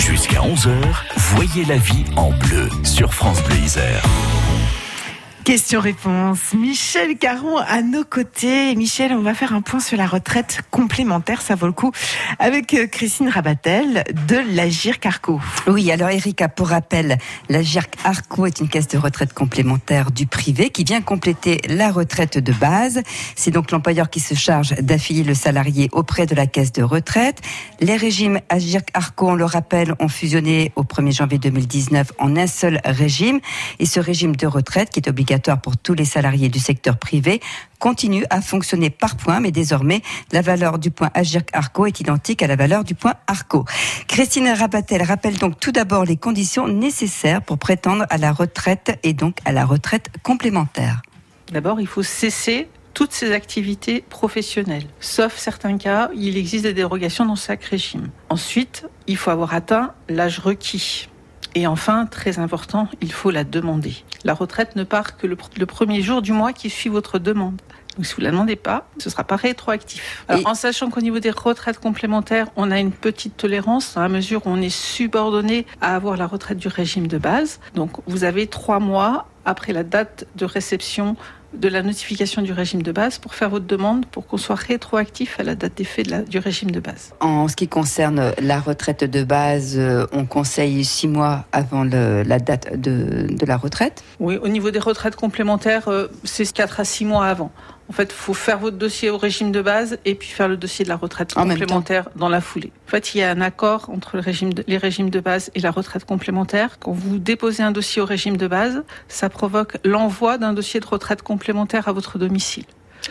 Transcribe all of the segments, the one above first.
Jusqu'à 11h, voyez la vie en bleu sur France Bleu Isère. Question-réponse. Michel Caron à nos côtés. Michel, on va faire un point sur la retraite complémentaire, ça vaut le coup, avec euh, Christine Rabatel de l'Agir Carco. Oui, alors Erika, pour rappel, l'Agir Carco est une caisse de retraite complémentaire du privé qui vient compléter la retraite de base. C'est donc l'employeur qui se charge d'affilier le salarié auprès de la caisse de retraite. Les régimes Agir Carco, on le rappelle, ont fusionné au 1er janvier 2019 en un seul régime. Et ce régime de retraite, qui est obligatoire pour tous les salariés du secteur privé continue à fonctionner par points, mais désormais, la valeur du point Agirc Arco est identique à la valeur du point Arco. Christine Rabatel rappelle donc tout d'abord les conditions nécessaires pour prétendre à la retraite et donc à la retraite complémentaire. D'abord, il faut cesser toutes ses activités professionnelles. Sauf certains cas, il existe des dérogations dans chaque régime. Ensuite, il faut avoir atteint l'âge requis. Et enfin, très important, il faut la demander. La retraite ne part que le, premier jour du mois qui suit votre demande. Donc si vous la demandez pas, ce ne sera pas rétroactif. en sachant qu'au niveau des retraites complémentaires, on a une petite tolérance dans la mesure où on est subordonné à avoir la retraite du régime de base. Donc vous avez trois mois après la date de réception de la notification du régime de base pour faire votre demande pour qu'on soit rétroactif à la date d'effet de du régime de base. En ce qui concerne la retraite de base, euh, on conseille six mois avant la date de, de, la retraite Oui, au niveau des retraites complémentaires, euh, c'est quatre à six mois avant. En fait, il faut faire votre dossier au régime de base et puis faire le dossier de la retraite complémentaire dans la foulée. En fait, il y a un accord entre le régime les régimes de base et la retraite complémentaire. Quand vous déposez un dossier au régime de base, ça provoque l'envoi d'un dossier de retraite complémentaire à votre domicile.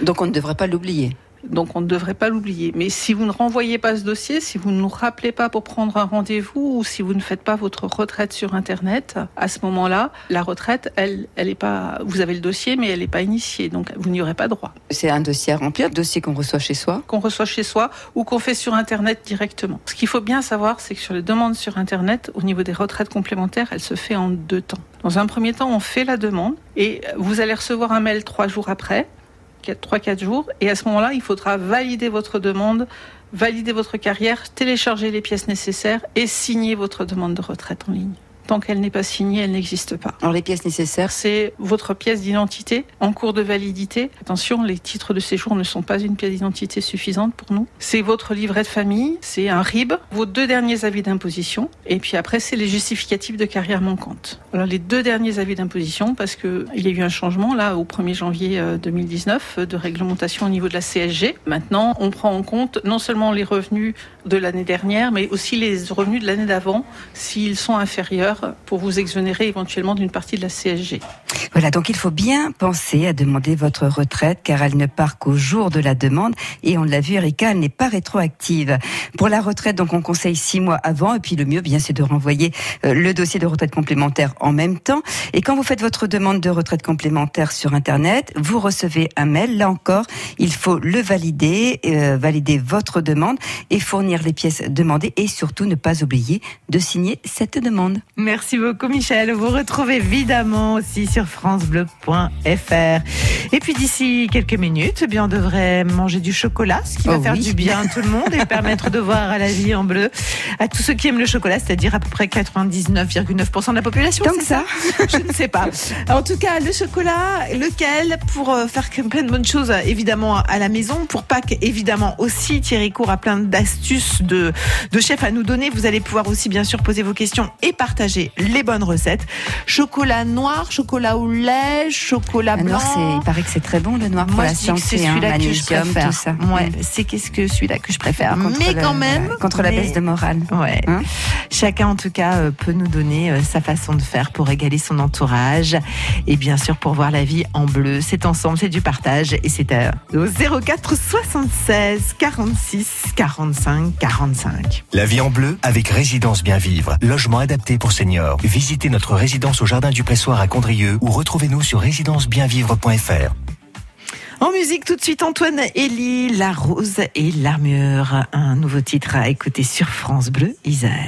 Donc on ne devrait pas l'oublier. Donc on ne devrait pas l'oublier. Mais si vous ne renvoyez pas ce dossier, si vous ne nous rappelez pas pour prendre un rendez-vous ou si vous ne faites pas votre retraite sur Internet, à ce moment-là, la retraite, elle, elle est pas. Vous avez le dossier, mais elle n'est pas initiée, donc vous n'y aurez pas droit. C'est un dossier à remplir, un dossier qu'on reçoit chez soi Qu'on reçoit chez soi ou qu'on fait sur Internet directement. Ce qu'il faut bien savoir, c'est que sur les demandes sur Internet, au niveau des retraites complémentaires, elle se fait en deux temps. Dans un premier temps, on fait la demande et vous allez recevoir un mail trois jours après 3-4 jours. Et à ce moment-là, il faudra valider votre demande, valider votre carrière, télécharger les pièces nécessaires et signer votre demande de retraite en ligne. Tant qu'elle n'est pas signée, elle n'existe pas. Alors les pièces nécessaires C'est votre pièce d'identité en cours de validité. Attention, les titres de séjour ne sont pas une pièce d'identité suffisante pour nous. C'est votre livret de famille, c'est un RIB, vos deux derniers avis d'imposition, et puis après c'est les justificatifs de carrière manquante. Alors les deux derniers avis d'imposition, parce qu'il y a eu un changement là au 1er janvier 2019 euh, de réglementation au niveau de la CSG. Maintenant, on prend en compte non seulement les revenus de l'année dernière, mais aussi les revenus de l'année d'avant s'ils sont inférieurs pour vous exonérer éventuellement d'une partie de la CSG. Voilà, donc il faut bien penser à demander votre retraite car elle ne part qu'au jour de la demande et on l'a vu, Erika, elle n'est pas rétroactive. Pour la retraite, donc on conseille six mois avant et puis le mieux, bien, c'est de renvoyer euh, le dossier de retraite complémentaire en même temps. Et quand vous faites votre demande de retraite complémentaire sur Internet, vous recevez un mail. Là encore, il faut le valider, euh, valider votre demande et fournir les pièces demandées et surtout ne pas oublier de signer cette demande. Merci beaucoup, Michel. Vous retrouvez évidemment aussi sur francebleu.fr. Et puis d'ici quelques minutes, eh bien, on devrait manger du chocolat, ce qui va oh faire du bien à tout le monde et permettre de voir à la vie en bleu à tous ceux qui aiment le chocolat, c'est-à-dire à peu près 99,9% de la population. Comme ça, Je ne sais pas. En tout cas, le chocolat, lequel pour euh, faire plein de bonnes choses, évidemment, à la maison. Pour Pâques, évidemment, aussi, Thierry Court a plein d'astuces de, de chef à nous donner. Vous allez pouvoir aussi, bien sûr, poser vos questions et partager les bonnes recettes. Chocolat noir, chocolat au lait, chocolat blanc. Noir, il paraît que c'est très bon le noir pour la santé, c'est hein, celui-là que je préfère. ça. Ouais, c'est qu'est-ce que celui-là que je préfère. mais quand même, contre la baisse de morale. Ouais. Hein Chacun en tout cas euh, peut nous donner euh, sa façon de faire pour égaler son entourage et bien sûr pour voir la vie en bleu. C'est ensemble, c'est du partage et c'est au 04 76 46 45 45. La vie en bleu avec résidence bien vivre, logement adapté pour Visitez notre résidence au jardin du Pressoir à Condrieu ou retrouvez-nous sur résidencebienvivre.fr. En musique, tout de suite, Antoine Elie, La Rose et l'Armure. Un nouveau titre à écouter sur France Bleu Isère.